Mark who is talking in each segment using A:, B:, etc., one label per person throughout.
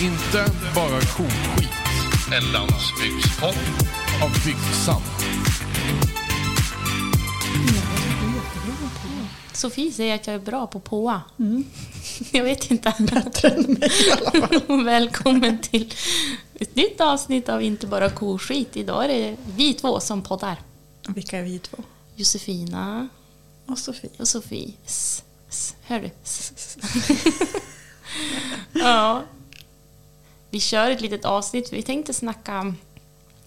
A: Inte bara koskit.
B: En landsbygdspodd.
A: Av Byggsam.
C: Sofie säger att jag är bra på påa.
D: Mm.
C: Jag vet inte.
D: Bättre än mig i alla fall.
C: Välkommen till ett nytt avsnitt av Inte bara koskit. Idag är det vi två som poddar.
D: Vilka är vi två?
C: Josefina
D: Och Sofie.
C: och Sofie. S, s, hör du? S, s. ja. Vi kör ett litet avsnitt. Vi tänkte snacka om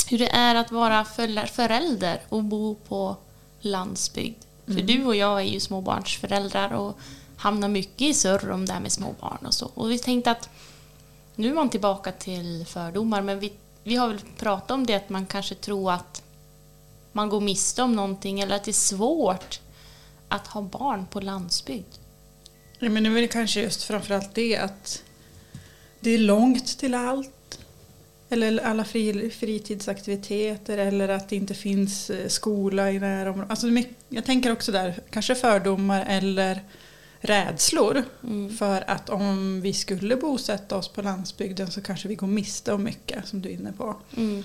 C: hur det är att vara förälder och bo på landsbygd. För du och jag är ju småbarnsföräldrar och hamnar mycket i surr om det här med småbarn och så. Och vi tänkte att nu är man tillbaka till fördomar, men vi, vi har väl pratat om det att man kanske tror att man går miste om någonting eller att det är svårt att ha barn på landsbygd.
D: Ja, men det är väl kanske just framförallt det att det är långt till allt. Eller alla fri, fritidsaktiviteter eller att det inte finns eh, skola i närområdet. Alltså, jag tänker också där, kanske fördomar eller rädslor.
C: Mm.
D: För att om vi skulle bosätta oss på landsbygden så kanske vi går miste om mycket som du är inne på.
C: Mm.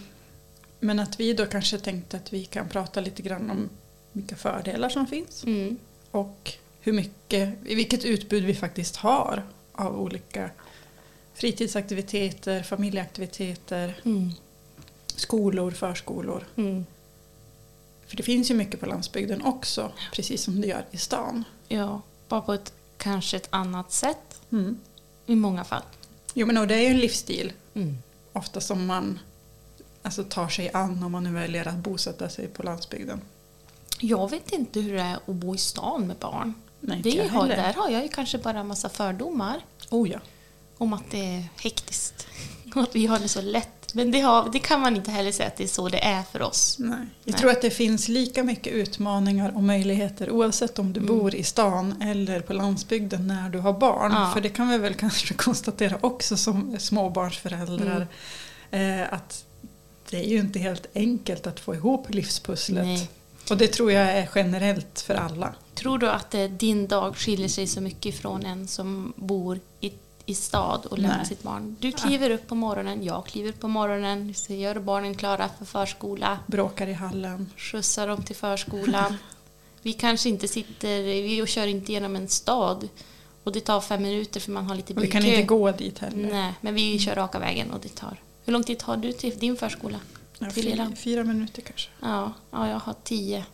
D: Men att vi då kanske tänkte att vi kan prata lite grann om vilka fördelar som finns.
C: Mm.
D: Och hur mycket, vilket utbud vi faktiskt har av olika fritidsaktiviteter, familjeaktiviteter,
C: Mm.
D: skolor, förskolor.
C: Mm.
D: För det finns ju mycket på landsbygden också, precis som det gör i stan.
C: Ja, bara på ett kanske ett annat sätt
D: Mm.
C: i många fall.
D: Jo men och det är ju en livsstil,
C: Mm.
D: ofta som man alltså, tar sig an om man nu väljer att bosätta sig på landsbygden.
C: Jag vet inte hur det är att bo i stan med barn.
D: Nej,
C: Det har, där har jag ju kanske bara en massa fördomar
D: Oh ja.
C: om att det är hektiskt och att vi har det så lätt. Men det, har, det kan man inte heller säga att det är så det är för oss.
D: Nej. Jag
C: Nej.
D: tror att det finns lika mycket utmaningar och möjligheter oavsett om du
C: Mm.
D: bor i stan eller på landsbygden när du har barn.
C: Ja.
D: För det kan vi väl kanske konstatera också som småbarnsföräldrar.
C: Mm.
D: Eh, att det är ju inte helt enkelt att få ihop livspusslet.
C: Nej.
D: Och det tror jag är generellt för alla.
C: Tror du att eh, din dag skiljer sig så mycket från en som bor i, i stad och lämnar
D: Nej.
C: sitt barn? Du kliver upp på morgonen, jag kliver upp på morgonen, så gör barnen klara för förskola,
D: Bråkar i hallen.
C: skjutsar dem till förskolan. Vi kanske inte sitter, vi kör inte genom en stad och det tar fem minuter för man har lite
D: Och vi kan
C: bilkö.
D: inte gå dit heller.
C: Nej, men vi kör raka vägen och det tar. Hur lång tid tar du till din förskola?
D: Ja,
C: till
D: fyra, fyra minuter kanske.
C: Ja, ja, jag har tio.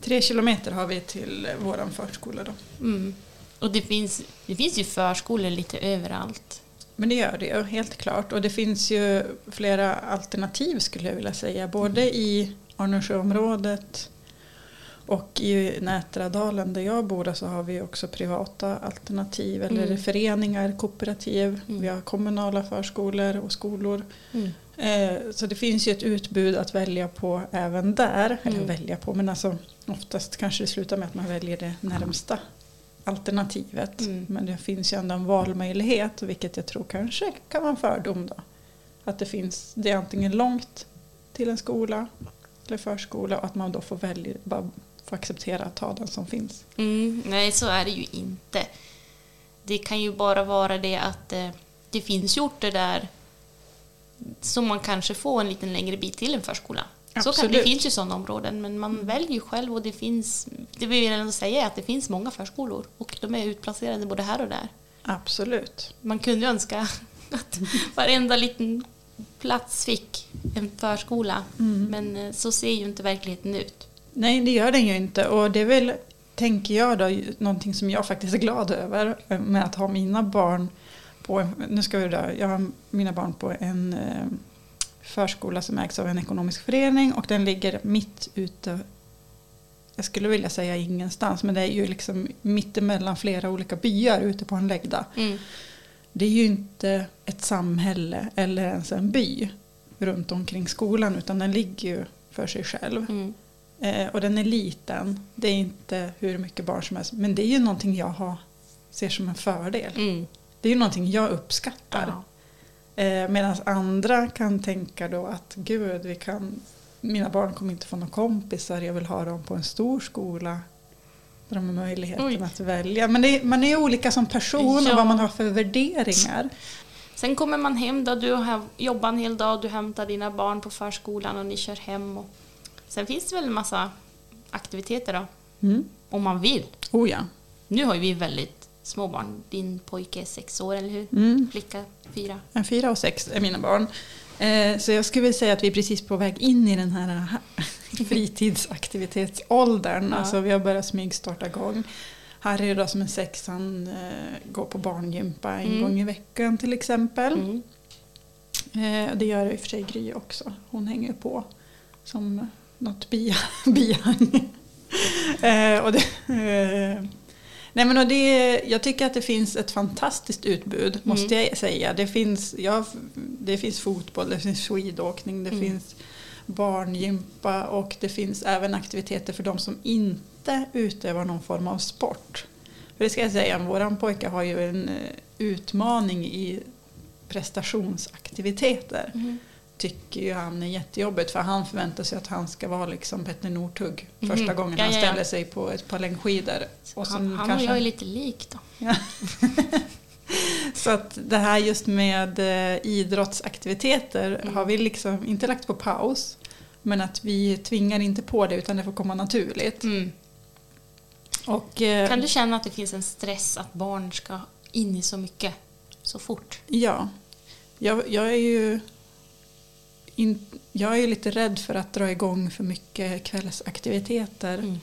D: Tre kilometer har vi till våran förskola då.
C: Mm. Och det finns, det finns ju förskolor lite överallt.
D: Men det gör det ju, helt klart. Och det finns ju flera alternativ skulle jag vilja säga. Både i Arnösjöområdet och i Nätradalen där jag bor så har vi också privata alternativ eller
C: Mm.
D: föreningar, kooperativ.
C: Mm.
D: Vi har kommunala förskolor och skolor. Eh, Så det finns ju ett utbud att välja på även där. Eller
C: Mm.
D: välja på, men alltså oftast kanske det slutar med att man väljer det närmsta alternativet.
C: Mm.
D: Men det finns ju ändå en valmöjlighet, vilket jag tror kanske kan vara en fördom då. Att det finns, det är antingen långt till en skola eller förskola och att man då får välja, bara får acceptera att ta den som finns.
C: Mm, nej, så är det ju inte. Det kan ju bara vara det att eh, det finns orter där som man kanske får en liten längre bit till en förskola. Så kan, det finns ju sådana områden, men man väljer ju själv och det finns, det vill jag ändå säga, att det finns många förskolor och de är utplacerade både här och där.
D: Absolut.
C: Man kunde önska att varenda liten plats fick en förskola,
D: Mm.
C: men eh, så ser ju inte verkligheten ut.
D: Nej, det gör den ju inte. Och det är väl, tänker jag då, någonting som jag faktiskt är glad över eh, med att ha mina barn på, nu ska vi då, jag har mina barn på en eh, förskola som ägs av en ekonomisk förening och den ligger mitt ute, jag skulle vilja säga ingenstans, men det är ju liksom mittemellan flera olika byar ute på en läggda.
C: Mm.
D: Det är ju inte ett samhälle eller ens en by runt omkring skolan utan den ligger ju för sig själv.
C: Mm.
D: Eh, och den är liten. Det är inte hur mycket barn som helst. Men det är ju någonting jag har, ser som en fördel.
C: Mm.
D: Det är ju någonting jag uppskattar.
C: Ja.
D: Eh, Medan andra kan tänka då att gud, vi kan, mina barn kommer inte få några kompisar. Jag vill ha dem på en stor skola. de har möjligheten
C: Oj.
D: att välja. Men är- man är olika som person
C: Ja.
D: och vad man har för värderingar.
C: Sen kommer man hem då, du har jobbat en hel dag, du hämtar dina barn på förskolan och ni kör hem. Och... Sen finns det väl en massa aktiviteter då,
D: Mm.
C: om man vill.
D: Oh ja.
C: Nu har ju vi väldigt små barn. Din pojke är sex år, eller hur?
D: Mm.
C: Flicka fyra.
D: En fyra och sex är mina barn. Eh, så jag skulle vilja säga att vi är precis på väg in i den här eh, fritidsaktivitetsåldern.
C: Ja.
D: Alltså vi har börjat smygstarta igång. Harry då som är sex, han eh, går på barngympa en
C: Mm.
D: gång i veckan till exempel.
C: Mm.
D: Eh, det gör i och för sig Gry också. Hon hänger på som något bihang. eh, och det, eh, nej men och det, jag tycker att det finns ett fantastiskt utbud, måste jag säga. Det finns, ja, det finns fotboll, det finns skidåkning, det
C: Mm.
D: finns barngympa och det finns även aktiviteter för de som inte utövar någon form av sport. För det ska jag säga, våran pojke har ju en eh, utmaning i prestationsaktiviteter.
C: Mm.
D: Tycker ju han är jättejobbigt för han förväntar sig att han ska vara liksom Petter Northug första
C: Mhm.
D: gången
C: Ja,
D: han
C: ja, ja.
D: ställer sig på ett par längdskidor. Och
C: Han, han och
D: kanske-
C: jag är lite lik då.
D: Så att det här just med eh, idrottsaktiviteter
C: Mm.
D: har vi liksom inte lagt på paus. Men att vi tvingar inte på det utan det får komma naturligt.
C: Mm.
D: Och, eh,
C: Kan du känna att det finns en stress att barn ska in i så mycket så fort?
D: Ja. Jag, jag är ju in, jag är lite rädd för att dra igång för mycket kvällsaktiviteter
C: Mm.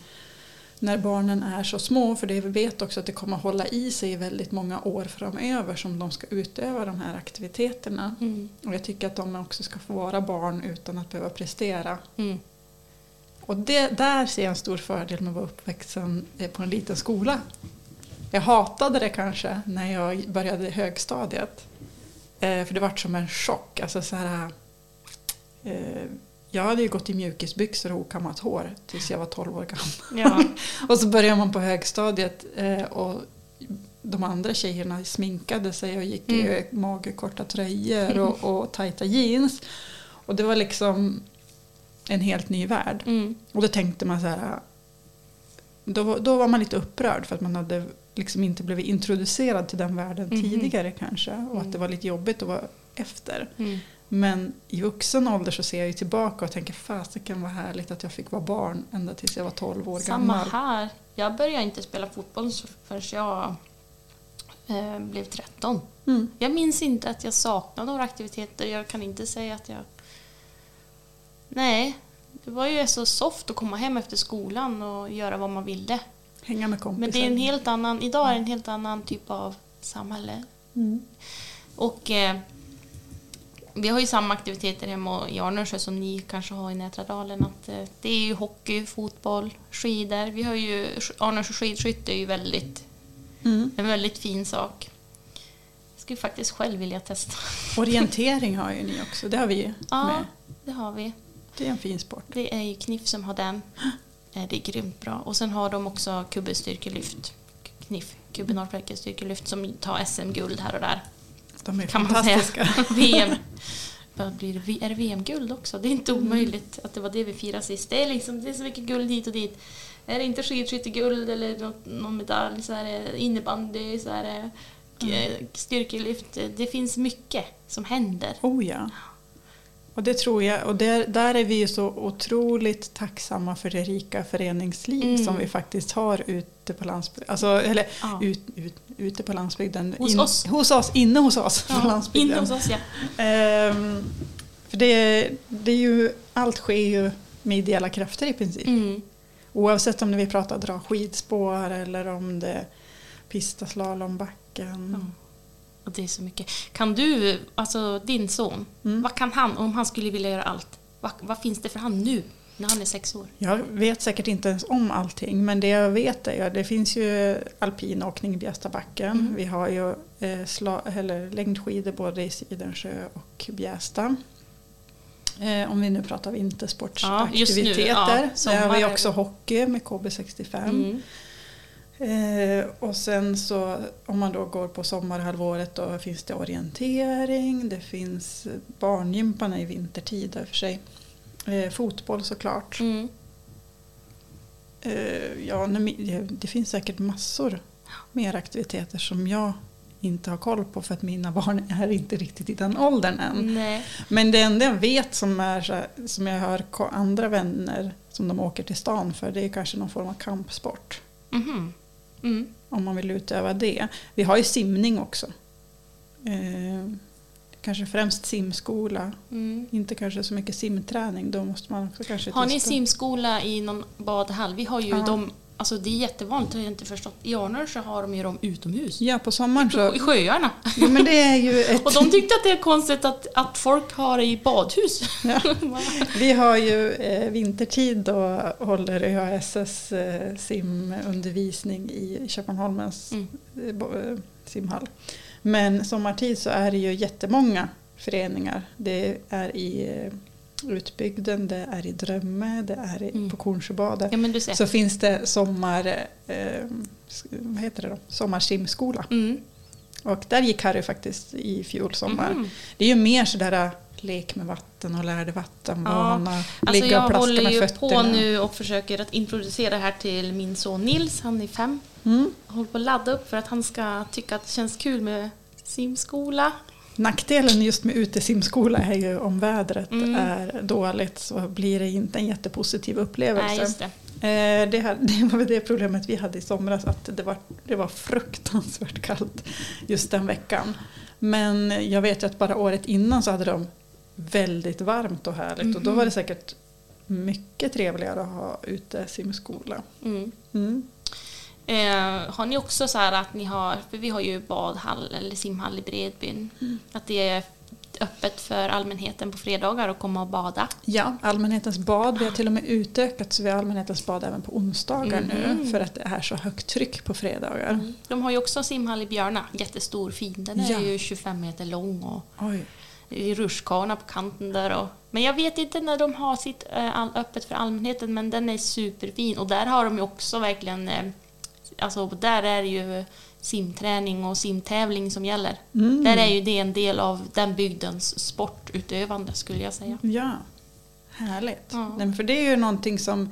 D: när barnen är så små. För det vi vet också att det kommer hålla i sig i väldigt många år framöver som de ska utöva de här aktiviteterna.
C: Mm.
D: Och jag tycker att de också ska få vara barn utan att behöva prestera.
C: Mm.
D: Och det, där ser jag en stor fördel med att vara uppväxten eh, på en liten skola. Jag hatade det kanske när jag började högstadiet. Eh, för det var som en chock. Alltså så här, jag hade ju gått i mjukisbyxor och okammat hår tills jag var 12 år gammal.
C: Ja.
D: Och så började man på högstadiet eh, och de andra tjejerna sminkade sig och gick i
C: Mm.
D: magerkorta tröjor och, och tajta jeans. Och det var liksom en helt ny värld.
C: Mm.
D: Och då tänkte man så här, då, då var man lite upprörd för att man hade liksom inte blivit introducerad till den världen
C: Mhm.
D: tidigare kanske. Och
C: Mm.
D: att det var lite jobbigt att vara efter. Men i vuxen ålder så ser jag ju tillbaka och tänker fasiken vad härligt att jag fick vara barn ända tills jag var 12 år
C: Samma
D: gammal.
C: här. Jag började inte spela fotboll förrän jag eh, blev 13.
D: Mm.
C: Jag minns inte att jag saknade några aktiviteter. Jag kan inte säga att jag... Nej, det var ju så soft att komma hem efter skolan och göra vad man ville.
D: Hänga med kompisar.
C: Men det är en helt annan, idag är det en helt annan typ av samhälle.
D: Mm.
C: Och eh, vi har ju samma aktiviteter hemma i Arnösjö som ni kanske har i Nätradalen. Att, eh, det är ju hockey, fotboll, skidor. Vi har ju, Arnösjö skidskytte är ju väldigt,
D: Mm.
C: en väldigt fin sak. Jag skulle faktiskt själv vilja testa.
D: Orientering har ju ni också, det har vi
C: Ja,
D: med.
C: det har vi.
D: Det är en fin sport.
C: Det är ju Kniff som har den. Eh, Det är grymt bra. Och sen har de också kubbestyrkelyft. Kniff, Kubbe Norrfläckes styrkelyft som tar SM-guld här och där.
D: De är
C: Kan man
D: fantastiska.
C: säga. VM. Blir Är det VM-guld också? Det är inte omöjligt att det var det vi firade sist. Det är, liksom, det är så mycket guld hit och dit. Är det inte skidskytteguld eller något, någon medalj så är det innebandy, så är det mm. styrkelyft. Det finns mycket som händer.
D: Oh ja. Och det tror jag, och där, där är vi ju så otroligt tacksamma för det rika föreningsliv
C: Mm.
D: som vi faktiskt har ute på landsbygden. Alltså, eller
C: Ja.
D: ut, ut, ute på landsbygden.
C: Hos oss.
D: Hos oss, inne hos oss på
C: Ja,
D: landsbygden.
C: inne hos oss ja.
D: Ehm, för det, det är ju, allt sker ju med ideella krafter i princip.
C: Mm.
D: Oavsett om vi pratar dra skidspår eller om det pista slalombacken.
C: Och det är så mycket. Kan du, alltså din son,
D: Mm.
C: vad kan han, om han skulle vilja göra allt, vad, vad finns det för han nu, när han är sex år?
D: Jag vet säkert inte ens om allting men det jag vet är att det finns ju alpinåkning i Bjästabacken.
C: Mm.
D: Vi har ju eh, sla, eller längdskidor både i Sidensjö och Bjästa. Eh, om vi nu pratar
C: Ja,
D: vintersportaktiviteter.
C: ja,
D: Där
C: sommar
D: har vi också hockey med KB65.
C: Mm.
D: Eh, och sen så om man då går på sommarhalvåret då finns det orientering, det finns barngympan i vintertid och för sig. Eh, fotboll såklart.
C: Mm.
D: Eh, ja, det, finns säkert massor mer aktiviteter som jag inte har koll på för att mina barn är inte riktigt i den åldern än.
C: Nej.
D: Men det enda jag vet som, är, som jag hör andra vänner som de åker till stan för det är kanske någon form av kampsport.
C: Mhm. Mm.
D: Om man vill utöva det. Vi har ju simning också. Eh, kanske främst simskola.
C: Mm.
D: Inte kanske så mycket simträning. Då måste man också kanske
C: Har ni
D: testa.
C: simskola i någon badhall? Vi har ju
D: Ja.
C: dem, alltså det är jättevanligt, det har jag inte förstått. I Arnör så har de ju dem utomhus.
D: Ja, på sommaren så...
C: I sjöarna.
D: Ja, men det är ju ett...
C: Och de tyckte att det är konstigt att, att folk har det i badhus.
D: Ja. Vi har ju eh, vintertid då håller ÖASS eh, simundervisning i Köpmanholmens
C: Mm.
D: eh, eh, simhall. Men sommartid så är det ju jättemånga föreningar. Det är i Utbygden, det är i Drömme, det är i,
C: Mm.
D: på Kornsjöbadet.
C: Ja.
D: Så finns det sommar, eh, vad heter det då? sommarsimskola.
C: Mm.
D: Och där gick Harry faktiskt i fjol sommar.
C: Mhm.
D: Det är ju mer sådär äh, lek med vatten och lär dig vattenvana,
C: Alltså
D: ligga och
C: jag
D: plaska
C: håller
D: med
C: ju
D: fötterna.
C: på nu och försöker att introducera det här till min son Nils, han är fem.
D: Mm.
C: Jag håller på att ladda upp för att han ska tycka att det känns kul med simskola.
D: Nackdelen just med utesimskola är ju om vädret
C: Mm.
D: är dåligt så blir det inte en jättepositiv upplevelse.
C: Nej, det.
D: Eh, det, här, det var det problemet vi hade i somras, att det var, det var fruktansvärt kallt just den veckan. Men jag vet ju att bara året innan så hade de väldigt varmt och härligt och då
C: Mhm.
D: var det säkert mycket trevligare att ha utesimskola.
C: Mm.
D: Mm.
C: Eh, har ni också så här att ni har, för vi har ju badhall eller simhall i Bredbyn,
D: Mm.
C: att det är öppet för allmänheten på fredagar att komma och bada.
D: Ja, allmänhetens bad. Vi har till och med utökat så vi har allmänhetens bad även på onsdagar nu
C: Mhm.
D: för att det är så högt tryck på fredagar.
C: De har ju också simhall i Björna, jättestor fin. Den är
D: Ja.
C: ju 25 meter lång och
D: Oj.
C: är rutschkana på kanten där. Och, men jag vet inte när de har sitt eh, öppet för allmänheten men den är superfin och där har de ju också verkligen, eh, alltså där är det ju simträning och simtävling som gäller.
D: Mm.
C: Där är ju det en del av den bygdens sportutövande skulle jag säga.
D: Ja, härligt.
C: Ja.
D: Nej, för det är ju någonting som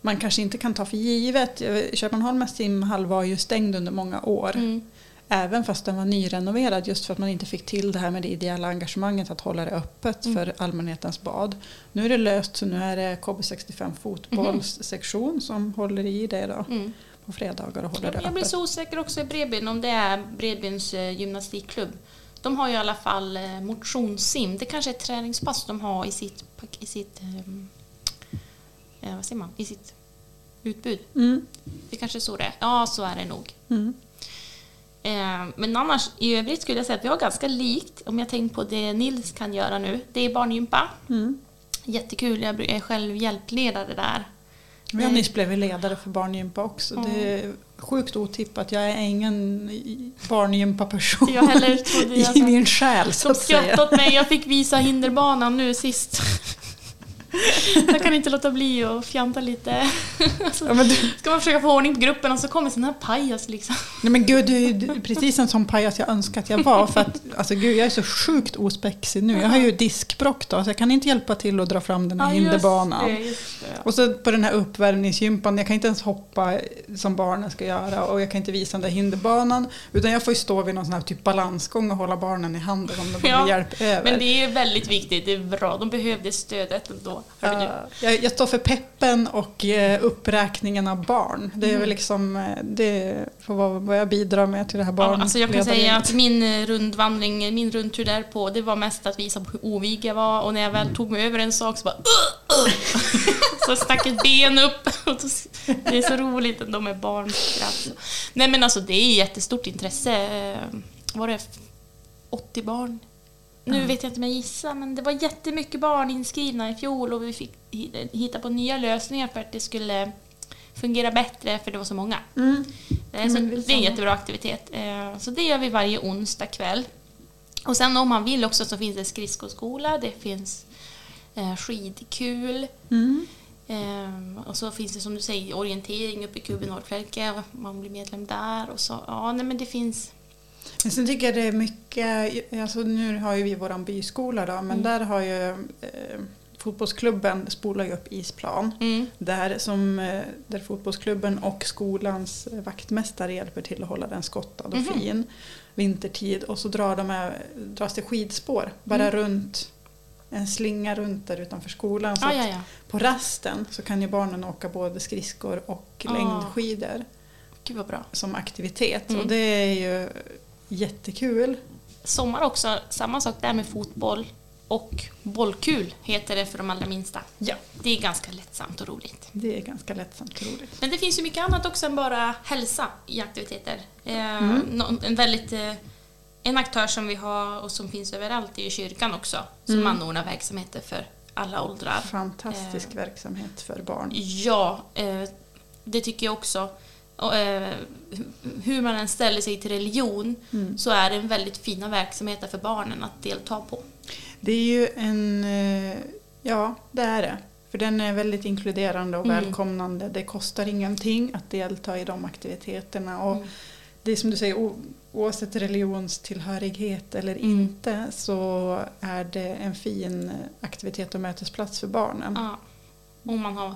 D: man kanske inte kan ta för givet. Köpenholmens simhall var ju stängd under många år.
C: Mm.
D: Även fast den var nyrenoverad just för att man inte fick till det här med det ideella engagemanget att hålla det öppet
C: Mm.
D: för allmänhetens bad. Nu är det löst så nu är det KB65 fotbollssektion som håller i det då
C: Mm.
D: På fredagar och håller det
C: Jag, blir så osäker också i Bredbyn om det är Bredbyns eh, gymnastikklubb. De har ju i alla fall eh, motionssim. Det kanske är ett träningspass de har i sitt, i sitt, eh, vad säger man, i sitt utbud.
D: Mm.
C: Det kanske är så det är. Ja, så är det nog.
D: Mm.
C: Eh, men annars i övrigt skulle jag säga att vi har ganska likt, om jag tänker på det Nils kan göra nu. Det är barngympa.
D: Mm.
C: Jättekul, jag är själv hjälpledare där.
D: Vi har nyss blivit ledare för barngympa också.
C: Ja.
D: Det är sjukt otippat. Jag är ingen barngympa-person
C: Jag heller
D: i min själ så
C: De
D: att säga.
C: skrattade åt mig. Jag fick visa hinderbanan nu sist. Jag kan inte låta bli att fjanta lite. Alltså,
D: Ja, du,
C: ska man försöka få ordning på gruppen och så kommer sån här pajas liksom.
D: nej men gud, du är precis en sån pajas jag önskar att jag var. För att, alltså, gud, jag är så sjukt ospexig nu. Jag har ju diskbråck då, så jag kan inte hjälpa till att dra fram den här hinderbanan.
C: Just det, just det.
D: Och så på den här uppvärmningsgympan, jag kan inte ens hoppa som barnen ska göra och jag kan inte visa den där hinderbanan. Utan jag får ju stå vid någon sån här typ balansgång och hålla barnen i handen om de behöver
C: Ja,
D: hjälp över.
C: Men det är väldigt viktigt, det är bra. De behövde stödet ändå.
D: Ja, jag, jag står för peppen och eh, uppräkningen av barn. Det är
C: Mm.
D: väl liksom eh, det får vara vad jag bidrar med till det här
C: Ja,
D: barn.
C: alltså jag kan säga att min eh, rundvandring, min rundtur därpå, det var mest att visa på hur ovig jag var och när jag väl tog mig över en sak så bara "Ugh, ugh." Så stack ett ben upp. Det är så roligt ändå med barnskratt. Nej men alltså det är jättestort intresse. Var det 80 barn? Nu vet jag inte om jag gissar, men det var jättemycket barn inskrivna i fjol och vi fick hi- hitta på nya lösningar för att det skulle fungera bättre för det var så många.
D: Mm.
C: Eh, Så
D: men det är
C: en jättebra aktivitet. Eh, Så det gör vi varje onsdag kväll. Och sen om man vill också så finns det skridskoskola, det finns eh, skidkul.
D: Mm.
C: Och så finns det som du säger orientering uppe i Kuben Nordfälke. Man blir medlem där. Och så, ja, nej, men det finns...
D: Men sen tycker jag det är mycket, alltså nu har ju vi våran byskola då, men
C: Mm.
D: där har ju eh, fotbollsklubben spolar ju upp isplan.
C: Mm.
D: Där, som, eh, där fotbollsklubben och skolans eh, vaktmästare hjälper till att hålla den skottad och
C: Mhm.
D: fin vintertid. Och så drar de, med- dras det skidspår bara
C: Mm.
D: runt en slinga runt där utanför skolan. Så
C: ja, ja.
D: På rasten så kan ju barnen åka både skridskor och
C: Ah.
D: längdskidor
C: Gud vad bra.
D: som aktivitet.
C: Mm.
D: Och det är ju jättekul.
C: Sommar också, samma sak där med fotboll. Och bollkul heter det för de allra minsta.
D: Ja,
C: Det är ganska lättsamt och roligt.
D: det är ganska lättsamt och roligt.
C: Men det finns ju mycket annat också än bara hälsa i aktiviteter. Eh,
D: Mm.
C: en, väldigt, eh, en aktör som vi har och som finns överallt är ju kyrkan också. Som
D: Mm.
C: anordnar verksamheter för alla åldrar.
D: Fantastisk
C: Eh.
D: verksamhet för barn.
C: Ja, eh, det tycker jag också. Och, eh, hur man än ställer sig till religion
D: Mm.
C: så är det en väldigt fina verksamheter för barnen att delta på.
D: Det är ju en... eh, Ja, det är det. För den är väldigt inkluderande och
C: Mm.
D: välkomnande. Det kostar ingenting att delta i de aktiviteterna. Och
C: Mm.
D: det är som du säger, oavsett religionstillhörighet eller
C: Mm.
D: inte så är det en fin aktivitet och mötesplats för barnen.
C: Ja. Och man har...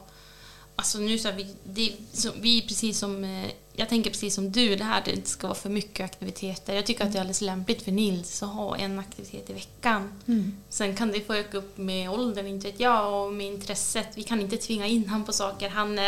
C: Alltså nu så här, vi, det, så, vi är precis som... eh, Jag tänker precis som du, det här det inte ska vara för mycket aktiviteter. Jag tycker att det är alldeles lämpligt för Nils att ha en aktivitet i veckan.
D: Mm.
C: Sen kan det få öka upp med åldern, inte vet jag, och med intresset. Vi kan inte tvinga in han på saker. Han, eh,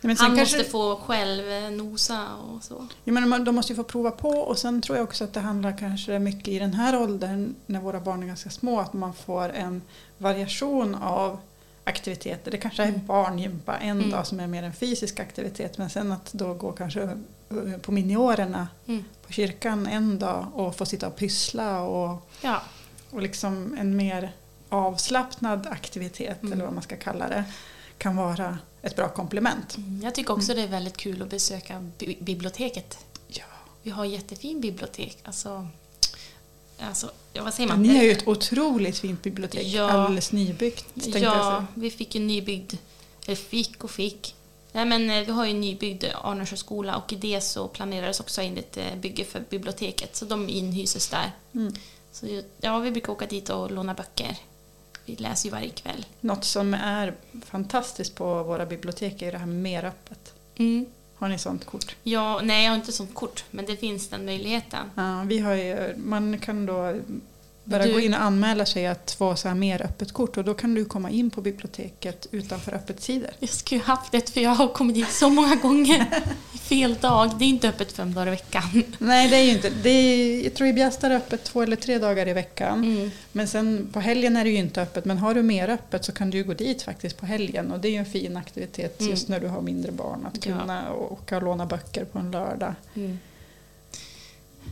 D: Nej,
C: han
D: kanske,
C: måste få själv eh, nosa och så.
D: Ja, men de måste ju få prova på och sen tror jag också att det handlar kanske mycket i den här åldern när våra barn är ganska små att man får en variation av aktiviteter. Det kanske är
C: Mm.
D: barngympa en
C: Mm.
D: dag som är mer en fysisk aktivitet men sen att då gå kanske eh, på miniårerna
C: Mm.
D: på kyrkan en dag och få sitta och pyssla och,
C: Ja.
D: och liksom en mer avslappnad aktivitet
C: Mm.
D: eller vad man ska kalla det kan vara ett bra komplement.
C: Mm, Jag tycker också det är väldigt kul att besöka bi- biblioteket.
D: Ja.
C: Vi har jättefin bibliotek. Alltså, alltså ja, vad säger man?
D: Ni har ju ett otroligt fint bibliotek,
C: Ja.
D: alldeles nybyggt.
C: Ja, vi fick en nybyggd, eller fick och fick. Nej, men eh, vi har ju en nybyggd Arnösjö skola och i det så planerades också in ett eh, bygge för biblioteket. Så de inhyses där.
D: Mm.
C: Så ju- ja, vi brukar åka dit och låna böcker. Vi läser ju varje kväll.
D: Något som är fantastiskt på våra bibliotek är det här med mer öppet.
C: Mm.
D: Har ni sånt kort?
C: Ja, nej, jag har inte sånt kort, men det finns den möjligheten.
D: Ja, vi har ju, man kan då bara
C: Du-
D: gå in och anmäla sig att få så här mer öppet kort och då kan du komma in på biblioteket utanför öppettider.
C: Jag skulle ju haft det för jag har kommit dit så många gånger. Fel dag. Det är inte öppet fem dagar i veckan.
D: Nej, det är ju inte. Det är, jag tror i Bjästa är det öppet två eller tre dagar i veckan.
C: Mm.
D: Men sen på helgen är det ju inte öppet. Men har du mer öppet så kan du ju gå dit faktiskt på helgen. Och det är ju en fin aktivitet
C: Mm.
D: just när du har mindre barn. Att
C: Ja.
D: kunna åka och låna böcker på en lördag.
C: Mm.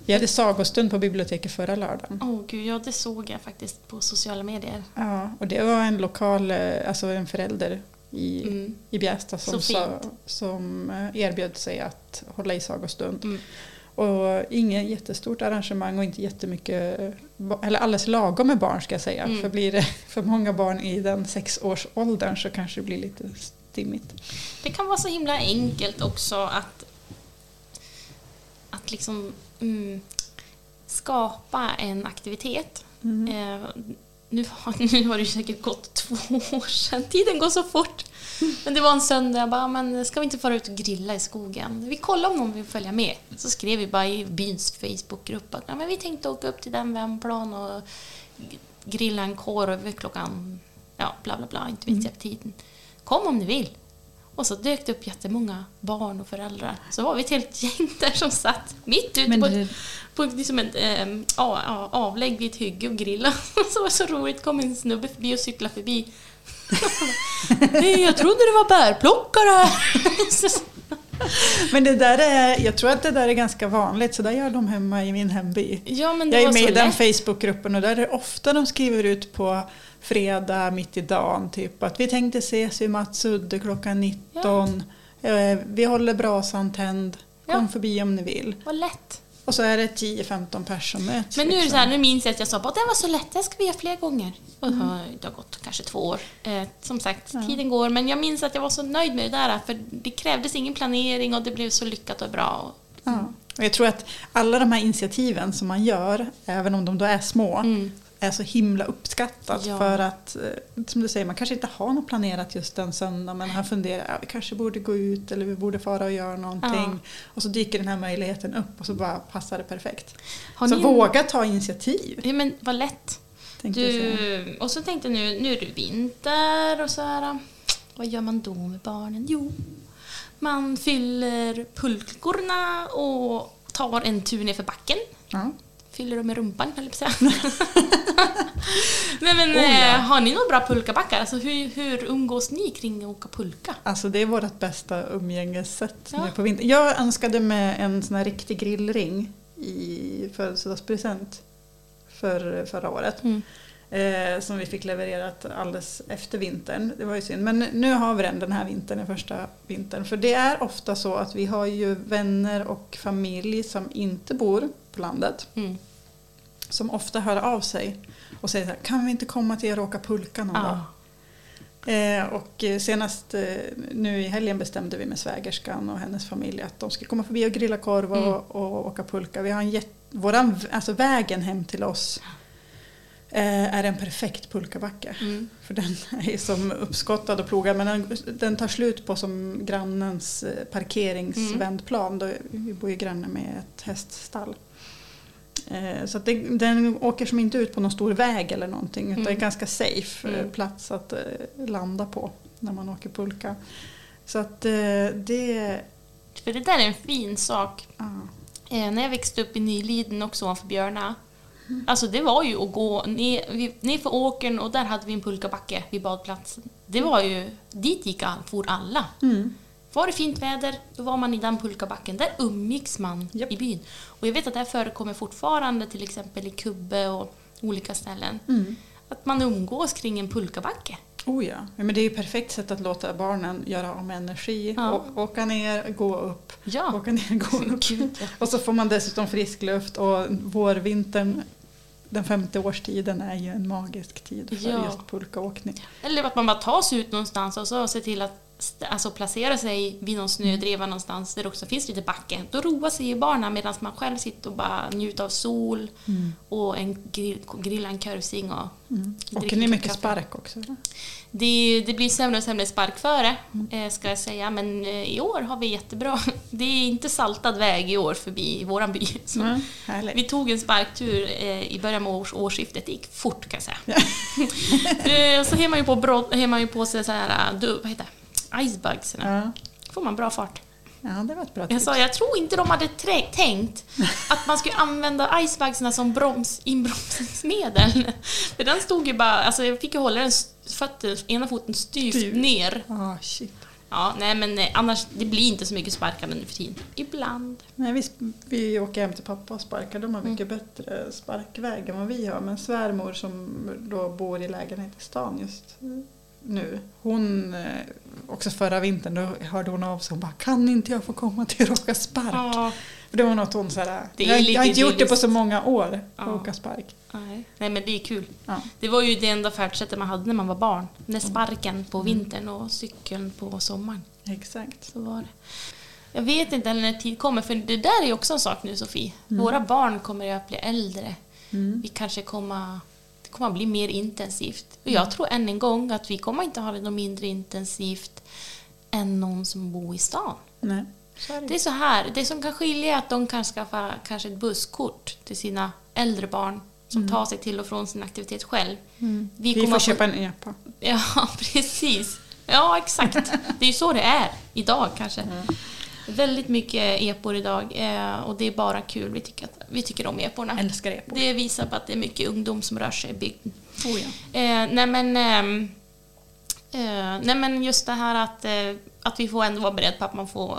D: Vi hade sagostund på biblioteket förra lördagen.
C: Åh gud, ja det såg jag faktiskt på sociala medier.
D: Ja, och det var en lokal, eh, alltså en förälder i,
C: Mm.
D: i Bjästa som, sa, som eh, erbjöd sig att hålla i sagostund.
C: Mm.
D: Och inget jättestort arrangemang och inte jättemycket, eller alldeles lagom med barn ska jag säga.
C: Mm.
D: För blir det för många barn i den sexårsåldern så kanske det blir lite stimmigt.
C: Det kan vara så himla enkelt också att, att liksom mm, skapa en aktivitet.
D: Mm.
C: Eh, nu, har, nu har det säkert gått två år sedan. Tiden går så fort. Men det var en söndag. Jag bara, men ska vi inte fara ut och grilla i skogen? Vi kollar om någon vill följa med. Så skrev vi bara i byns Facebookgrupp att ja, men vi tänkte åka upp till den vändplan och grilla en korv klockan, ja bla bla bla, inte vet jag tiden. Kom om ni vill. Och så dök det upp jättemånga barn och föräldrar. Så var vi ett helt gäng där som satt mitt ute på,
D: det-
C: på liksom ett ähm, avlägg vid ett hygge och grilla. Så var det så roligt. kom en snubbe förbi och cyklade förbi. Nej, jag trodde det var bärplockare.
D: Men det där är, jag tror att det där är ganska vanligt, så där gör de hemma i min hemby.
C: ja,
D: Jag är med i den. Facebookgruppen och där är det ofta de skriver ut på fredag mitt i dagen typ att vi tänkte ses vid Mats Udde klockan 19. Eh, Vi håller brasan tänd. Kom
C: Ja.
D: förbi om ni vill.
C: Vad lätt.
D: Och så är det 10-15 personer möts.
C: Men nu är det
D: liksom.
C: så här, nu minns jag att jag sa att det var så lätt, det ska vi göra fler gånger. Och har- det har gått kanske två år. Eh, som sagt,
D: Ja.
C: tiden går. Men jag minns att jag var så nöjd med det där. För det krävdes ingen planering och det blev så lyckat och bra.
D: Ja. Och jag tror att alla de här initiativen som man gör, även om de då är små,
C: Mm.
D: Är så himla uppskattat
C: Ja.
D: för att, eh, som du säger, man kanske inte har något planerat just den söndagen men han funderar, ja, vi kanske borde gå ut eller vi borde fara och göra någonting. Och så dyker den här möjligheten upp och så bara passar det perfekt.
C: Har
D: så
C: ni-
D: våga ta initiativ.
C: Ja, men vad lätt. Du, och så tänkte jag nu, nu är det vinter och så här. Vad gör man då med barnen? Jo, man fyller pulkorna och tar en tur ner för backen.
D: Ja.
C: Fyller dem med rumpan, höll jag på. Nej men,
D: Oh, ja.
C: eh, har ni några bra pulkabackar? Alltså, hur, hur umgås ni kring att åka pulka?
D: Alltså det är vårt bästa umgängessätt
C: Ja.
D: nu på vintern. Jag önskade mig en sån här riktig grillring i födelsedagspresent för förra året.
C: Mm.
D: Eh, som vi fick levererat alldeles efter vintern. Det var ju synd. Men nu har vi den den här vintern, den första vintern. För det är ofta så att vi har ju vänner och familj som inte bor på landet.
C: Mm.
D: Som ofta hör av sig och säger så här, kan vi inte komma till er och åka pulka någon dag?
C: Ja.
D: Eh, och eh, senast eh, nu i helgen bestämde vi med svägerskan och hennes familj att de ska komma förbi och grilla korv och,
C: Mm.
D: och åka pulka. Vi har en jätt, våran, alltså vägen hem till oss eh, är en perfekt pulkabacke.
C: Mm.
D: För den är som uppskottad och plogad men den, den tar slut på som grannens eh, parkeringsvändplan. Då, vi bor ju granne med ett häststall. Eh, Så det, den åker som inte ut på någon stor väg eller någonting utan
C: Mm.
D: är ganska safe eh,
C: Mm.
D: plats att eh, landa på när man åker pulka. Så att det...
C: För det där är en fin sak.
D: Ja.
C: Eh, när jag växte upp i Nyliden också ovanför Björna. Alltså det var ju att gå ner, för åkern och där hade vi en pulkabacke vid badplatsen. Det var ju, dit gick all, for alla.
D: Mm.
C: Var det fint väder, då var man i den pulkabacken. Där umgicks man
D: Japp.
C: i byn. Och jag vet att det här förekommer fortfarande till exempel i Kubbe och olika ställen.
D: Mm.
C: Att man umgås kring en pulkabacke.
D: Oh ja. ja, men det är ju ett perfekt sätt att låta barnen göra med energi.
C: Ja.
D: Å- åka ner, gå upp,
C: Ja,
D: åka ner, gå upp.
C: gud ja.
D: Och så får man dessutom frisk luft och vårvintern, den femte årstiden är ju en magisk tid för
C: Ja.
D: just pulkaåkning.
C: Eller att man bara tar sig ut någonstans och så ser till att alltså placera sig vid någon snödriva någonstans där det också finns lite backe. Då roar sig ju barnen medan man själv sitter och bara njuter av sol och en grill, grilla en korvsing och
D: Mm. Åker ni mycket
C: kaffe.
D: spark också?
C: Det, det blir sämre och sämre sparkföre, eh, ska jag säga. Men eh, i år har vi jättebra. Det är inte saltad väg i år förbi våran by.
D: Mm.
C: Vi tog en sparktur eh, i början av års, årsskiftet. Det gick fort kan jag säga. Och så har man ju på, brott, har man ju på sig så här, du, vad heter det? Icebugs.
D: Ja.
C: får man bra fart.
D: ja, det var ett bra
C: Jag sa, jag tror inte de hade tänkt att man skulle använda icebugsna som broms, inbromsningsmedel. För den stod ju bara, alltså jag fick ju hålla den fötter, ena foten styvt
D: Styvt.
C: ner.
D: Ah, shit.
C: Ja, nej men eh, annars, det blir inte så mycket sparkande nu för tiden. Ibland.
D: Nej, vi, vi åker hem till pappa och sparkar. De har
C: Mm.
D: mycket bättre sparkväg än vad vi har. Men svärmor som då bor i lägenhet i stan just nu. Hon, eh, också förra vintern, då hörde hon av sig och bara Kan inte jag få komma till att åka spark?
C: Ja,
D: För det var något hon såhär, jag, jag har inte gjort det på så många år,
C: Ja.
D: att åka spark.
C: nej. nej men det är kul.
D: Ja.
C: Det var ju det enda färdsättet man hade när man var barn. Med sparken på vintern och cykeln på sommaren.
D: Exakt.
C: Så var det. Jag vet inte när tid kommer, för det där är ju också en sak nu Sofie. Våra barn kommer att bli äldre.
D: Mm.
C: Vi kanske kommer, kommer bli mer intensivt. Och jag tror än en gång att vi kommer inte ha det något mindre intensivt än någon som bor i stan.
D: Nej, är det.
C: Det är så här, det som kan skilja är att de kan skaffa kanske ett busskort till sina äldre barn som tar sig till och från sin aktivitet själv.
D: Mm.
C: Vi
D: Vi, får köpa en epa.
C: Ja, precis. Ja, exakt. Det är ju så det är idag kanske. Väldigt mycket epor idag eh, och det är bara kul. Vi tycker, att, vi tycker om eporna.
D: Älskar epor.
C: Det visar på att det är mycket ungdom som rör sig i bygden.
D: Oh, ja.
C: Eh, nej, men, ehm, eh, nej men just det här att, eh, att vi får ändå vara beredda på att man får,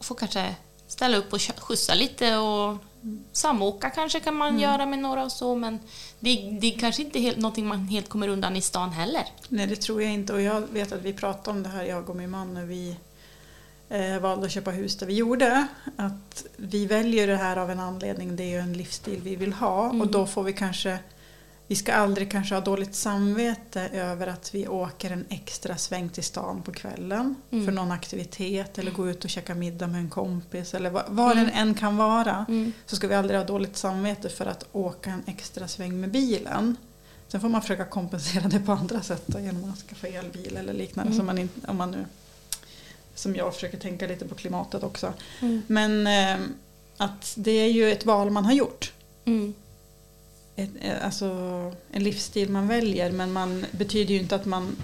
C: får kanske ställa upp och skjutsa lite och samåka kanske kan man göra med några och så men det, det är kanske inte helt, någonting man helt kommer undan i stan heller.
D: Nej, det tror jag inte. Och jag vet att vi pratade om det här, jag och min man, när vi eh, valde att köpa hus där vi gjorde. Att vi väljer det här av en anledning, det är ju en livsstil vi vill ha.
C: Mm.
D: Och då får vi kanske vi ska aldrig kanske ha dåligt samvete över att vi åker en extra sväng till stan på kvällen
C: Mm.
D: för någon aktivitet eller gå ut och käka middag med en kompis eller vad, vad
C: Mm.
D: det än kan vara.
C: Mm.
D: Så ska vi aldrig ha dåligt samvete för att åka en extra sväng med bilen. Sen får man försöka kompensera det på andra sätt då, genom att skaffa elbil eller liknande.
C: Mm.
D: Man inte, om man nu, som jag försöker tänka lite på klimatet också.
C: Mm.
D: Men eh, att det är ju ett val man har gjort.
C: Mm.
D: Ett, eh, alltså en livsstil man väljer men man betyder ju inte att man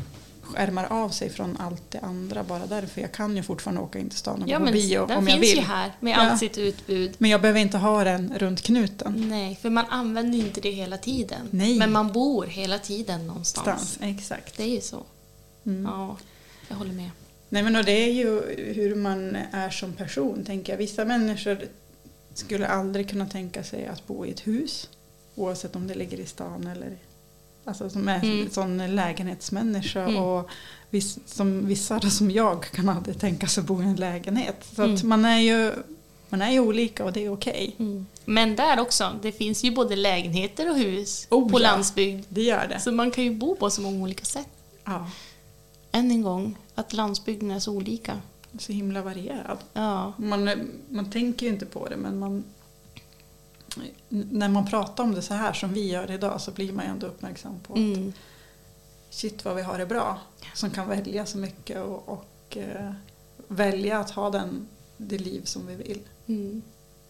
D: skärmar av sig från allt det andra bara därför. Jag kan ju fortfarande åka in till stan och
C: Ja
D: gå på bio
C: den
D: om jag
C: finns
D: vill.
C: ju här med
D: Ja.
C: allt sitt utbud.
D: Men jag behöver inte ha den runt knuten.
C: Nej, för man använder ju inte det hela tiden.
D: Nej.
C: Men man bor hela tiden någonstans.
D: Stans. Exakt.
C: Det är ju så.
D: Mm.
C: Ja, jag håller med.
D: Nej men och det är ju hur man är som person tänker jag. Vissa människor skulle aldrig kunna tänka sig att bo i ett hus. Oavsett om det ligger i stan eller Alltså som är
C: Mm.
D: sån lägenhetsmänniska
C: Mm.
D: och viss, som vissa som jag kan aldrig tänka sig bo i en lägenhet. Så att
C: Mm.
D: man är ju man är ju olika och det är okej.
C: Men där också, det finns ju både lägenheter och hus
D: Oh,
C: på
D: ja.
C: landsbygd.
D: Det gör det.
C: Så man kan ju bo på så många olika sätt.
D: Ja,
C: Än en gång, att landsbygden är så olika.
D: så himla varierad.
C: Ja.
D: Man, man tänker ju inte på det men man när man pratar om det så här som vi gör idag så blir man ju ändå uppmärksam på att
C: Mm.
D: shit vad vi har det bra. Som kan välja så mycket och, och eh, välja att ha den, det liv som vi vill.
C: Mm.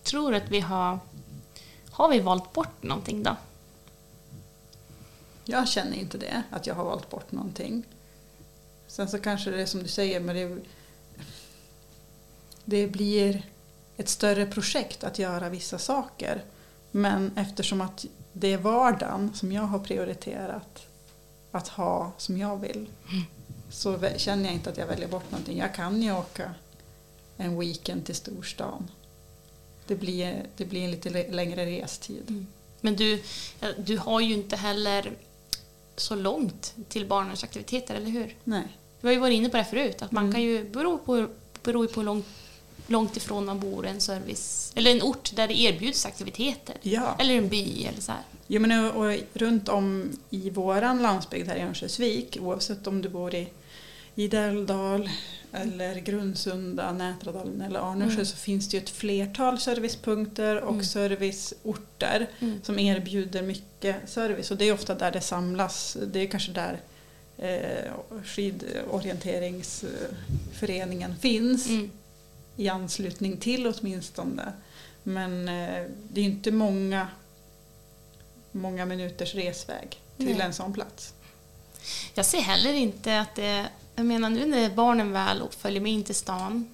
C: Tror att vi har... Har vi valt bort någonting då?
D: Jag känner inte det, att jag har valt bort någonting. Sen så kanske det är som du säger, men det, det blir ett större projekt att göra vissa saker. Men eftersom att det är vardagen som jag har prioriterat att ha som jag vill så vä- känner jag inte att jag väljer bort någonting. Jag kan ju åka en weekend till storstan. Det blir, det blir en lite lä- längre restid.
C: Men du, du har ju inte heller så långt till barnens aktiviteter, eller hur?
D: Nej.
C: Vi har ju varit inne på det förut, att man
D: Mm.
C: kan ju, beror på, beror ju på hur långt, långt ifrån man bor, en service, eller en ort där det erbjuds aktiviteter.
D: Ja.
C: Eller en by eller så här.
D: Jo, men och, och runt om i våran landsbygd här i Örnsköldsvik, oavsett om du bor i, i Dälldal eller Grundsunda, Nätradalen eller Arnösjö
C: Mm.
D: så finns det ju ett flertal servicepunkter och
C: Mm.
D: serviceorter
C: Mm.
D: som erbjuder mycket service. Och det är ofta där det samlas. Det är kanske där skidorienteringsföreningen finns
C: Mm.
D: i anslutning till åtminstone. Men eh, det är inte många, många minuters resväg till
C: Nej.
D: en sån plats.
C: Jag ser heller inte att det... Jag menar nu när barnen väl följer med in till stan.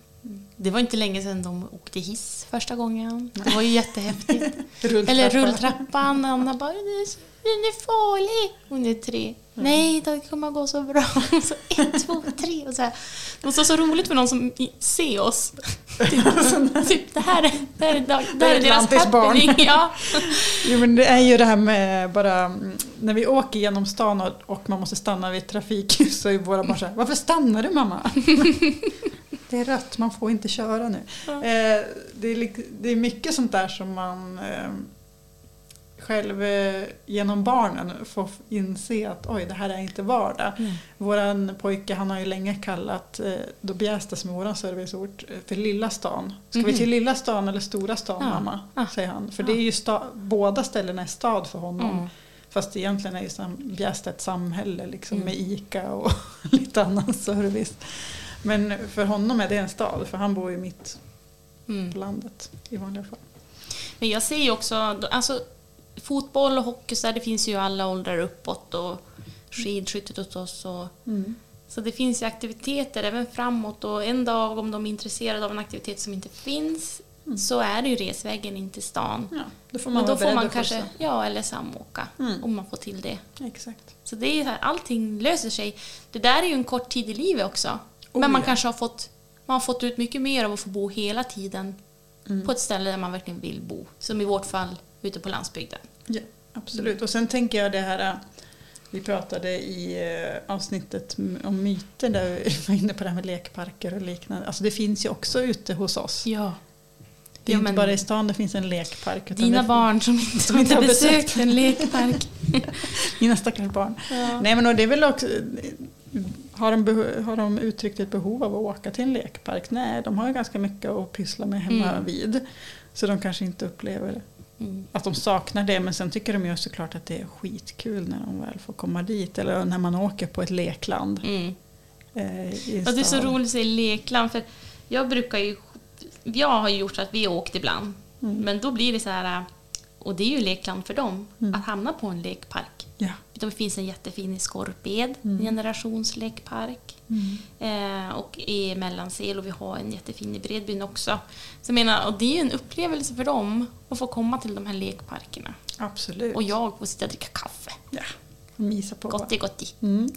C: Det var inte länge sedan de åkte hiss första gången. Det var ju jättehäftigt. Eller rulltrappan. Anna bara, "Den är så- den är farlig. Hon är tre. Nej, det kommer gå så bra. Så ett, två, tre. Och så här. Det måste vara så roligt för någon som ser oss. Typ, typ det här är, det här är, dag, det här är deras happening. Ja.
D: Jo, men det är ju det här med bara mm, när vi åker genom stan och, och man måste stanna vid ett trafikljus så är våra barn så här, varför stannar du mamma? det är rött, man får inte köra nu.
C: Ja.
D: Eh, det, är, det är mycket sånt där som man eh, själv eh, genom barnen får f- inse att oj, det här är inte vardag.
C: Mm.
D: Våran pojke han har ju länge kallat eh, då Bjästa som är vår serviceort eh, för lilla stan. Ska vi
C: Mhm.
D: till lilla stan eller stora stan
C: Ja.
D: mamma? Säger han. För
C: Ja.
D: det är ju sta- båda ställena är stad för honom.
C: Mm.
D: Fast egentligen är ju Bjästa ett samhälle liksom,
C: Mm.
D: med ICA och lite annan service. Men för honom är det en stad för han bor ju mitt
C: Mm.
D: på landet i vanliga fall.
C: Men jag ser ju också, alltså fotboll och hockey, så där, det finns ju alla åldrar uppåt och skidskyttet hos oss. Och, så det finns ju aktiviteter även framåt och en dag om de är intresserade av en aktivitet som inte finns
D: Mm.
C: så är det ju resvägen in till stan.
D: Ja, då får man
C: då får man kanske, ja eller samåka
D: Mm.
C: om man får till det.
D: Exakt.
C: Så det är så här, allting löser sig. Det där är ju en kort tid i livet också.
D: Oh,
C: Men man
D: ja.
C: kanske har fått, man har fått ut mycket mer av att få bo hela tiden
D: Mm.
C: på ett ställe där man verkligen vill bo. Som i vårt fall ute på landsbygden.
D: Ja, absolut. Och sen tänker jag det här, äh, vi pratade i äh, avsnittet om myter där vi var inne på det här med lekparker och liknande. Alltså det finns ju också ute hos oss.
C: Ja.
D: Det är
C: Ja,
D: inte bara i stan det finns en lekpark.
C: Dina barn som inte,
D: Som inte
C: har besökt en lekpark.
D: Mina stackars barn.
C: Ja.
D: Nej men och det är väl också... Har de, har de uttryckt ett behov av att åka till en lekpark? Nej, de har ju ganska mycket att pyssla med hemma
C: Mm.
D: vid. Så de kanske inte upplever
C: Mm.
D: att de saknar det. Men sen tycker de ju såklart att det är skitkul när de väl får komma dit. Eller när man åker på ett lekland.
C: Mm.
D: Eh,
C: Och det är så roligt att säga lekland, för jag brukar ju... Jag har ju gjort så att vi har åkt ibland,
D: Mm.
C: men då blir det så här... Och det är ju lekland för dem,
D: Mm.
C: att hamna på en lekpark.
D: Ja.
C: Det finns en jättefin i Skorped,
D: Mm.
C: en generationslekpark. Eh, och i Mellansel och vi har en jättefin i Bredbyn också. Så menar, och det är ju en upplevelse för dem att få komma till de här lekparkerna.
D: Absolut.
C: Och jag får sitta och dricka kaffe.
D: Ja. Mysa på.
C: Gotti, gotti.
D: Mm.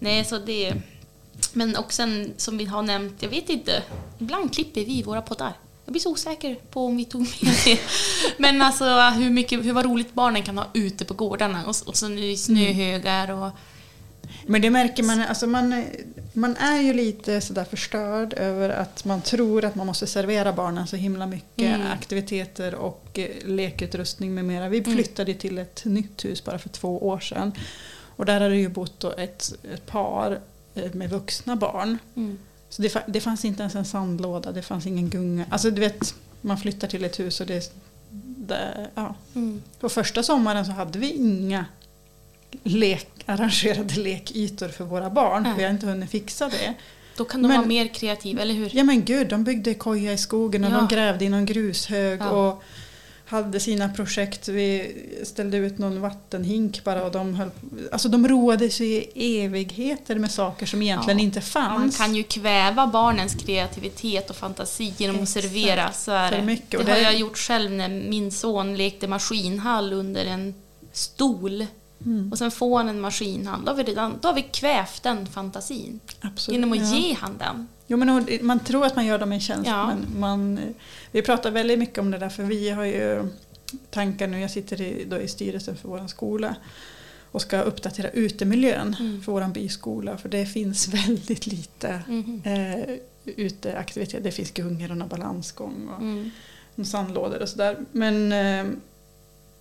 C: Nej, så det... Men också en, som vi har nämnt, jag vet inte, ibland klipper vi våra poddar. Jag blir så osäker på om vi tog med det. Men alltså hur, mycket, hur vad roligt barnen kan ha ute på gårdarna och, och så nu snöhögar och...
D: Men det märker man, alltså man, man är ju lite sådär förstörd över att man tror att man måste servera barnen så himla mycket
C: Mm.
D: aktiviteter och eh, lekutrustning med mera. Vi
C: Mm.
D: flyttade till ett nytt hus bara för två år sedan. Och där hade det ju bott ett, ett par eh, med vuxna barn.
C: Mm.
D: Så det, det fanns inte ens en sandlåda, det fanns ingen gunga. Alltså du vet, man flyttar till ett hus och det, det ja.
C: Mm.
D: På första sommaren så hade vi inga lek, arrangerade lekytor för våra barn. För jag har inte hunnit fixa det.
C: Då kan de
D: Men-
C: vara mer kreativa, eller hur?
D: Ja men gud, de byggde koja i skogen och
C: Ja.
D: de grävde i någon grushög
C: Ja.
D: och hade sina projekt. Vi ställde ut någon vattenhink bara och de höll Alltså de roade sig i evigheter med saker som egentligen
C: Ja.
D: inte fanns.
C: Man kan ju kväva barnens kreativitet och fantasi genom att
D: Exakt.
C: servera. Så är
D: För
C: det.
D: mycket.
C: det
D: Och
C: har
D: det-
C: jag gjort själv när min son lekte maskinhall under en stol.
D: Mm,
C: Och sen får han en maskinhall. Då har vi, redan, då har vi kvävt den fantasin.
D: absolut.
C: Genom att
D: Ja.
C: ge han den.
D: Jo, men man tror att man gör dem en tjänst
C: Ja.
D: men man, vi pratar väldigt mycket om det där för vi har ju tankar nu, jag sitter i, då i styrelsen för vår skola och ska uppdatera utemiljön
C: Mm.
D: för vår byskola för det finns väldigt lite
C: Mhm.
D: eh, uteaktiviteter. Det finns gungor och balansgång och
C: Mm.
D: sandlådor och sådär. Men eh,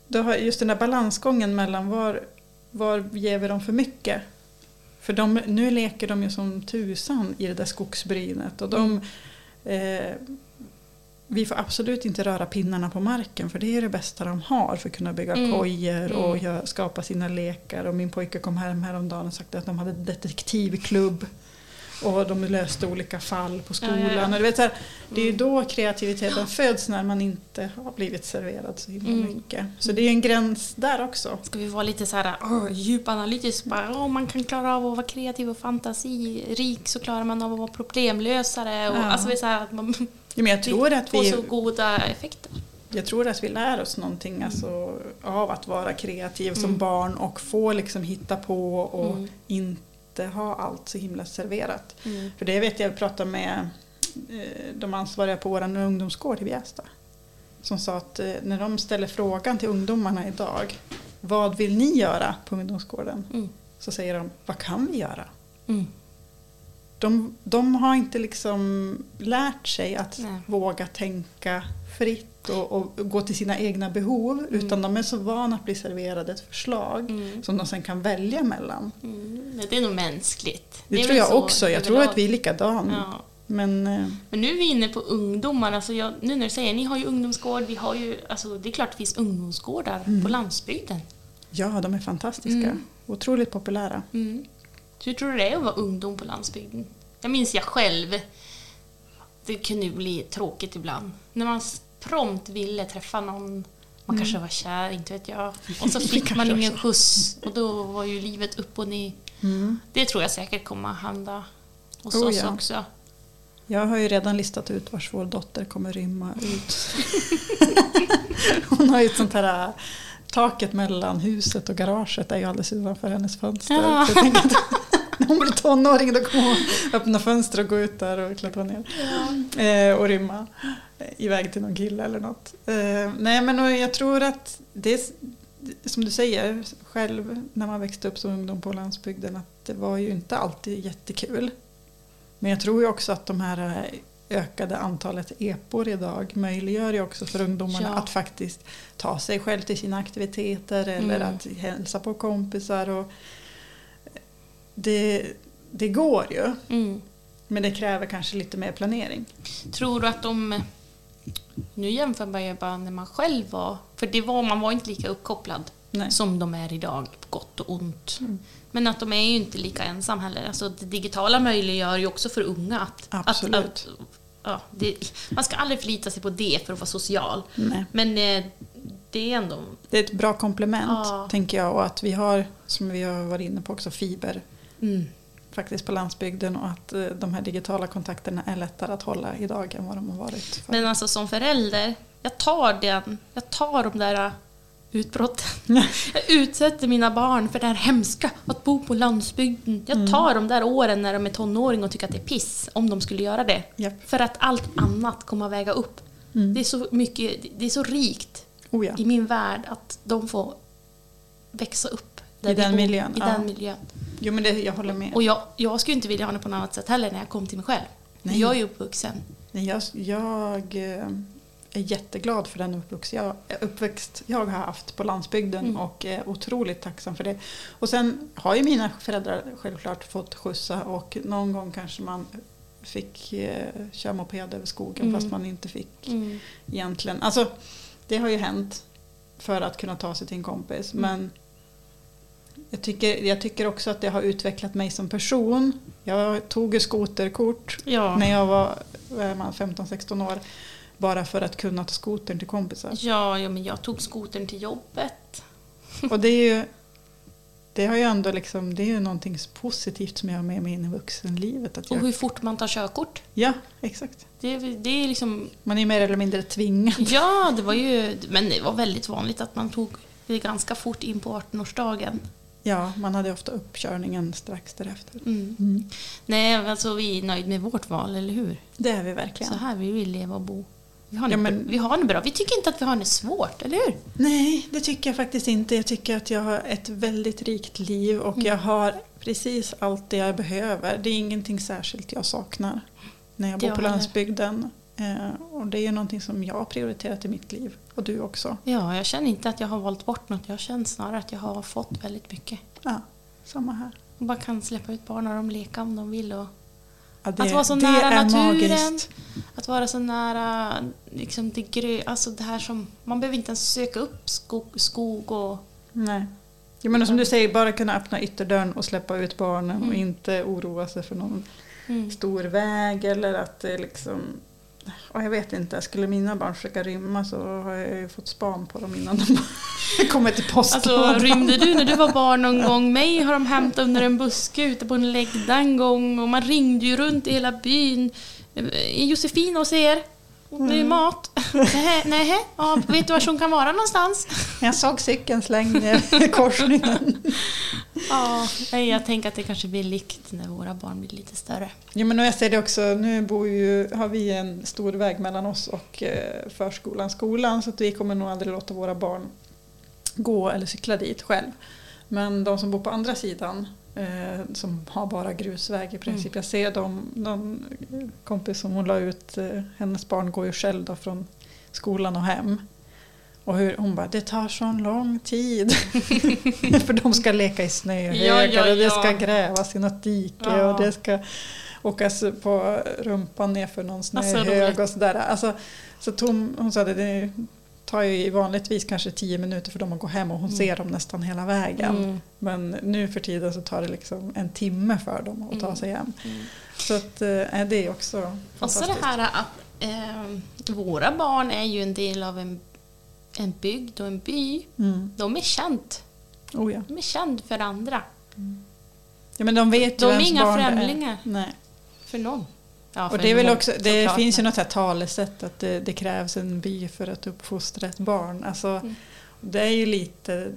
D: då har just den där balansgången mellan var, var ger vi dem för mycket? För de, nu leker de ju som tusan i det där skogsbrynet och de eh, vi får absolut inte röra pinnarna på marken för det är det bästa de har för att kunna bygga
C: Mm.
D: kojor och
C: Mm.
D: skapa sina lekar. Och min pojke kom hem häromdagen och sa att de hade detektivklubb och de löste olika fall på skolan.
C: Ja, ja, ja.
D: Du vet, så här, det är ju
C: Mm.
D: då kreativiteten föds när man inte har blivit serverad så himla
C: Mm.
D: mycket. Så det är en gräns där också.
C: Ska vi vara lite så här oh, djupanalytisk? Bara, oh, man kan klara av att vara kreativ och fantasirik så klarar man av att vara problemlösare. Och. Alltså, så här att man
D: Ja, men jag, tror att
C: får
D: vi,
C: så goda effekter.
D: jag tror att vi lär oss någonting alltså, av att vara kreativ som
C: Mm.
D: barn och få liksom hitta på och
C: Mm.
D: Inte ha allt så himla serverat.
C: Mm.
D: För det vet jag, jag pratade med eh, de ansvariga på vår ungdomsgård i Bjästa. Som sa att eh, när de ställer frågan till ungdomarna idag, vad vill ni göra på ungdomsgården?
C: Mm.
D: Så säger de, vad kan vi göra?
C: Mm.
D: De, de har inte liksom lärt sig att
C: Nej.
D: våga tänka fritt och, och gå till sina egna behov. Utan de är så vana att bli serverade ett förslag
C: Mm.
D: som de sen kan välja mellan.
C: Mm. Det är nog mänskligt.
D: Det,
C: är
D: tror jag
C: så
D: också. Jag tror att vi är likadana.
C: Ja.
D: Men eh,
C: Men nu är vi inne på ungdomar. Alltså jag, nu när du säger ni har ju ungdomsgård, vi har ju, alltså det är klart det finns ungdomsgårdar
D: Mm.
C: på landsbygden.
D: ja, de är fantastiska.
C: Mm.
D: Otroligt populära.
C: Hur tror du det är att vara ungdom på landsbygden? Jag minns jag själv. Det kunde ju bli tråkigt ibland. När man prompt ville träffa någon. Man
D: Mm.
C: kanske var kär, inte vet jag. Och så fick man ingen skjuts. Och då var ju livet upp och ner.
D: Mm.
C: Det tror jag säkert kommer att hända hos
D: Oh,
C: oss
D: ja.
C: också.
D: Jag har ju redan listat ut vars vår dotter kommer rymma ut. Hon har ju ett sånt här taket mellan huset och garaget är ju alldeles utanför hennes fönster.
C: Ja.
D: När hon blir tonåring då kommer hon öppna fönster och gå ut där och klättra ner. Eh, och rymma iväg till någon kille eller något. Eh, nej men jag tror att det är som du säger själv när man växte upp som ungdom på landsbygden att det var ju inte alltid jättekul. Men jag tror ju också att de här ökade antalet epor idag möjliggör ju också för ungdomarna
C: Ja.
D: att faktiskt ta sig själv till sina aktiviteter eller
C: Mm.
D: att hälsa på kompisar. Och det, det går ju,
C: Mm.
D: men det kräver kanske lite mer planering.
C: Tror du att de... Nu jämför man ju bara när man själv var... För det var, man var inte lika uppkopplad
D: Nej.
C: som de är idag, på gott och ont.
D: Mm.
C: Men att de är ju inte lika ensam heller. Alltså det digitala möjliggör ju också för unga att...
D: Absolut.
C: Att, att, ja, det, man ska aldrig förlita sig på det för att vara social.
D: Nej.
C: Men eh, det är ändå...
D: Det är ett bra komplement,
C: Ja.
D: tänker jag. Och att vi har, som vi har varit inne på också, fiber
C: Mm.
D: faktiskt på landsbygden och att eh, de här digitala kontakterna är lättare att hålla idag än vad de har varit. förr.
C: Men alltså som förälder, jag tar den, jag tar de där utbrotten. Jag utsätter mina barn för det här hemska, att bo på landsbygden. Jag
D: Mm.
C: tar de där åren när de är tonåring och tycker att det är piss, om de skulle göra det.
D: Japp.
C: För att allt annat kommer att väga upp.
D: Mm.
C: Det är så mycket, det är så rikt
D: Oh ja.
C: i min värld att de får växa upp.
D: I den
C: bor,
D: miljön,
C: I
D: ja.
C: den miljön.
D: Jo men det, jag håller med.
C: Och jag, jag skulle inte vilja ha det på något annat sätt heller när jag kom till mig själv.
D: Nej.
C: Jag är ju uppvuxen.
D: Nej, Jag, jag eh, är jätteglad för den uppväxt jag, uppväxt jag har haft på landsbygden
C: Mm.
D: och är otroligt tacksam för det. Och sen har ju mina föräldrar självklart fått skjutsa och någon gång kanske man fick eh, köra moped över skogen
C: Mm.
D: fast man inte fick
C: Mm.
D: egentligen. Alltså det har ju hänt för att kunna ta sig till en kompis
C: Mm.
D: men jag tycker, jag tycker också att det har utvecklat mig som person. Jag tog skoterkort
C: Ja.
D: när jag var vad är man, 15-16 år. Bara för att kunna ta skotern till kompisar.
C: Ja, ja, men jag tog skotern till jobbet.
D: Och det är ju det har ju ändå liksom, det är ju någonting positivt som jag har med mig in i vuxenlivet. Att
C: Och
D: jag,
C: hur fort man tar körkort.
D: ja, exakt.
C: Det, det är liksom...
D: Man är mer eller mindre tvingad.
C: Ja, det var ju... Men det var väldigt vanligt att man tog det ganska fort in på 18-årsdagen.
D: Ja, man hade ofta uppkörningen strax därefter.
C: Mm.
D: Mm.
C: Nej, alltså vi är nöjda med vårt val, eller hur?
D: Det är vi verkligen.
C: Så här vill vi leva och bo. Vi har,
D: Ja, men-
C: vi har bra. Vi tycker inte att vi har det svårt, eller hur?
D: Nej, det tycker jag faktiskt inte. Jag tycker att jag har ett väldigt rikt liv och
C: Mm.
D: jag har precis allt det jag behöver. Det är ingenting särskilt jag saknar när jag bor
C: jag
D: på landsbygden. Eh, och det är ju någonting som jag har prioriterat i mitt liv. Och du också.
C: Ja, jag känner inte att jag har valt bort något. Jag känner snarare att jag har fått väldigt mycket.
D: Ja, samma här.
C: Och bara kan släppa ut barnen och de leka om de vill. Och
D: Ja, det,
C: Att vara så nära
D: är
C: naturen.
D: magiskt.
C: Att vara så nära liksom det grö, alltså det här som... Man behöver inte ens söka upp skog, skog och...
D: Nej. Jag menar som du säger, bara kunna öppna ytterdörren och släppa ut barnen och
C: Mm.
D: inte oroa sig för någon
C: Mm.
D: stor väg eller att det liksom... Och jag vet inte, skulle mina barn försöka rymma så har jag ju fått span på dem innan de kommer till postlådan.
C: Alltså rymde du när du var barn någon gång? Mig har de hämtat under en buske ute på en läggda en gång och man ringde ju runt i hela byn. Är Josefin hos er?
D: Mm.
C: mat. Nej, nej, ja, vet du var hon kan vara någonstans?
D: Jag såg cykeln slängd i korsningen.
C: Ja, jag tänker att det kanske blir likt när våra barn blir lite större.
D: Jo, men jag ser det också, nu bor ju, har vi en stor väg mellan oss och eh, förskolan, skolan, så att vi kommer nog aldrig låta våra barn gå eller cykla dit själv. Men de som bor på andra sidan, eh, som har bara grusväg i princip, jag ser dem, någon kompis som hon la ut, eh, hennes barn går ju själv då från skolan och hem. Och hur, hon bara, det tar sån lång tid. För de ska leka i snöhögar
C: Ja, ja,
D: och det ska grävas i något dike och det ska åkas på rumpan nerför någon
C: Alltså,
D: snöhög
C: roligt.
D: och sådär. Alltså, så Tom, hon sa att det tar ju vanligtvis kanske tio minuter för dem att gå hem och hon
C: Mm.
D: ser dem nästan hela vägen.
C: Mm.
D: Men nu för tiden så tar det liksom en timme för dem att ta
C: Mm.
D: sig hem.
C: Mm.
D: Så att, eh, det är också
C: Och så
D: fantastiskt.
C: det här att eh, våra barn är ju en del av en, en bygd och en by.
D: Mm.
C: De är känt.
D: Oh, ja.
C: De är känd för andra.
D: ja, men de vet
C: De
D: ju
C: är inga
D: det är.
C: främlingar.
D: Nej.
C: För någon. Ja,
D: Och det är väl också, det
C: såklart,
D: finns ju något här talesätt att det, det krävs en by för att uppfostra ett barn. Alltså,
C: Mm.
D: Det är ju lite,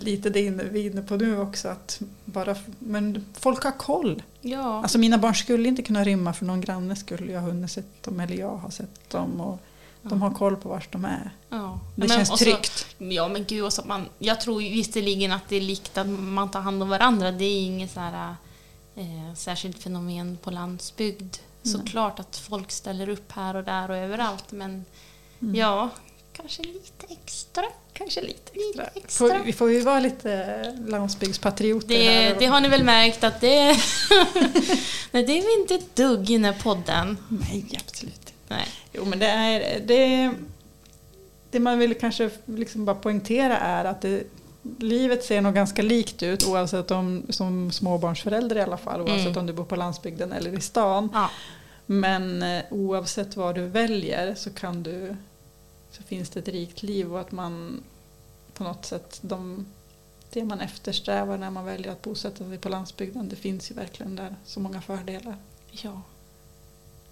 D: lite det vi är inne på nu också. Att bara, men folk har koll.
C: Ja.
D: Alltså mina barn skulle inte kunna rymma för någon granne skulle jag ha hunnit sett dem eller jag har sett dem. Och de har koll på vart de är.
C: ja.
D: Det
C: Men-
D: känns
C: och så-
D: tryggt.
C: Ja men gud, och så man, jag tror visserligen att det är likt att man tar hand om varandra. Det är inget så här, eh, särskilt fenomen på landsbygd. Såklart att folk ställer upp här och där och överallt men
D: Mm.
C: ja, kanske lite extra.
D: Kanske lite
C: Lite
D: extra.
C: extra.
D: Får, vi får ju vara lite landsbygdspatrioter
C: Det,
D: här.
C: det har ni väl märkt att det, nej, det är vi inte ett dugg i den här podden.
D: Nej, absolut.
C: Nej.
D: Jo, men det är... Det, det man vill kanske liksom bara poängtera är att det, livet ser nog ganska likt ut oavsett om, som småbarnsförälder i alla fall, oavsett
C: Mm.
D: om du bor på landsbygden eller i stan.
C: Ja.
D: Men eh, oavsett vad du väljer så kan du så finns det ett rikt liv och att man på något sätt de, det man eftersträvar när man väljer att bosätta sig på landsbygden det finns ju verkligen där så många fördelar
C: ja.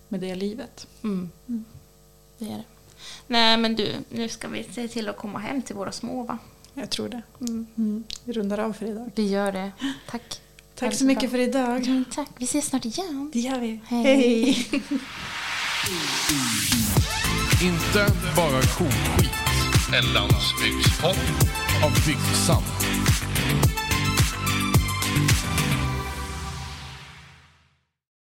D: med det livet.
C: Mm.
D: Mm.
C: Det är det. Nej men du, nu ska vi se till att komma hem till våra små va?
D: Jag tror det.
C: Mm.
D: Mm. Vi rundar av för idag.
C: Vi gör det. Tack.
D: Tack så mycket för idag.
C: Mm, tack. Vi ses snart igen.
D: Det gör vi.
C: Hej.
D: Hej.
A: Inte bara koskit
B: En landsbygdspodd.
A: av Byggsamma.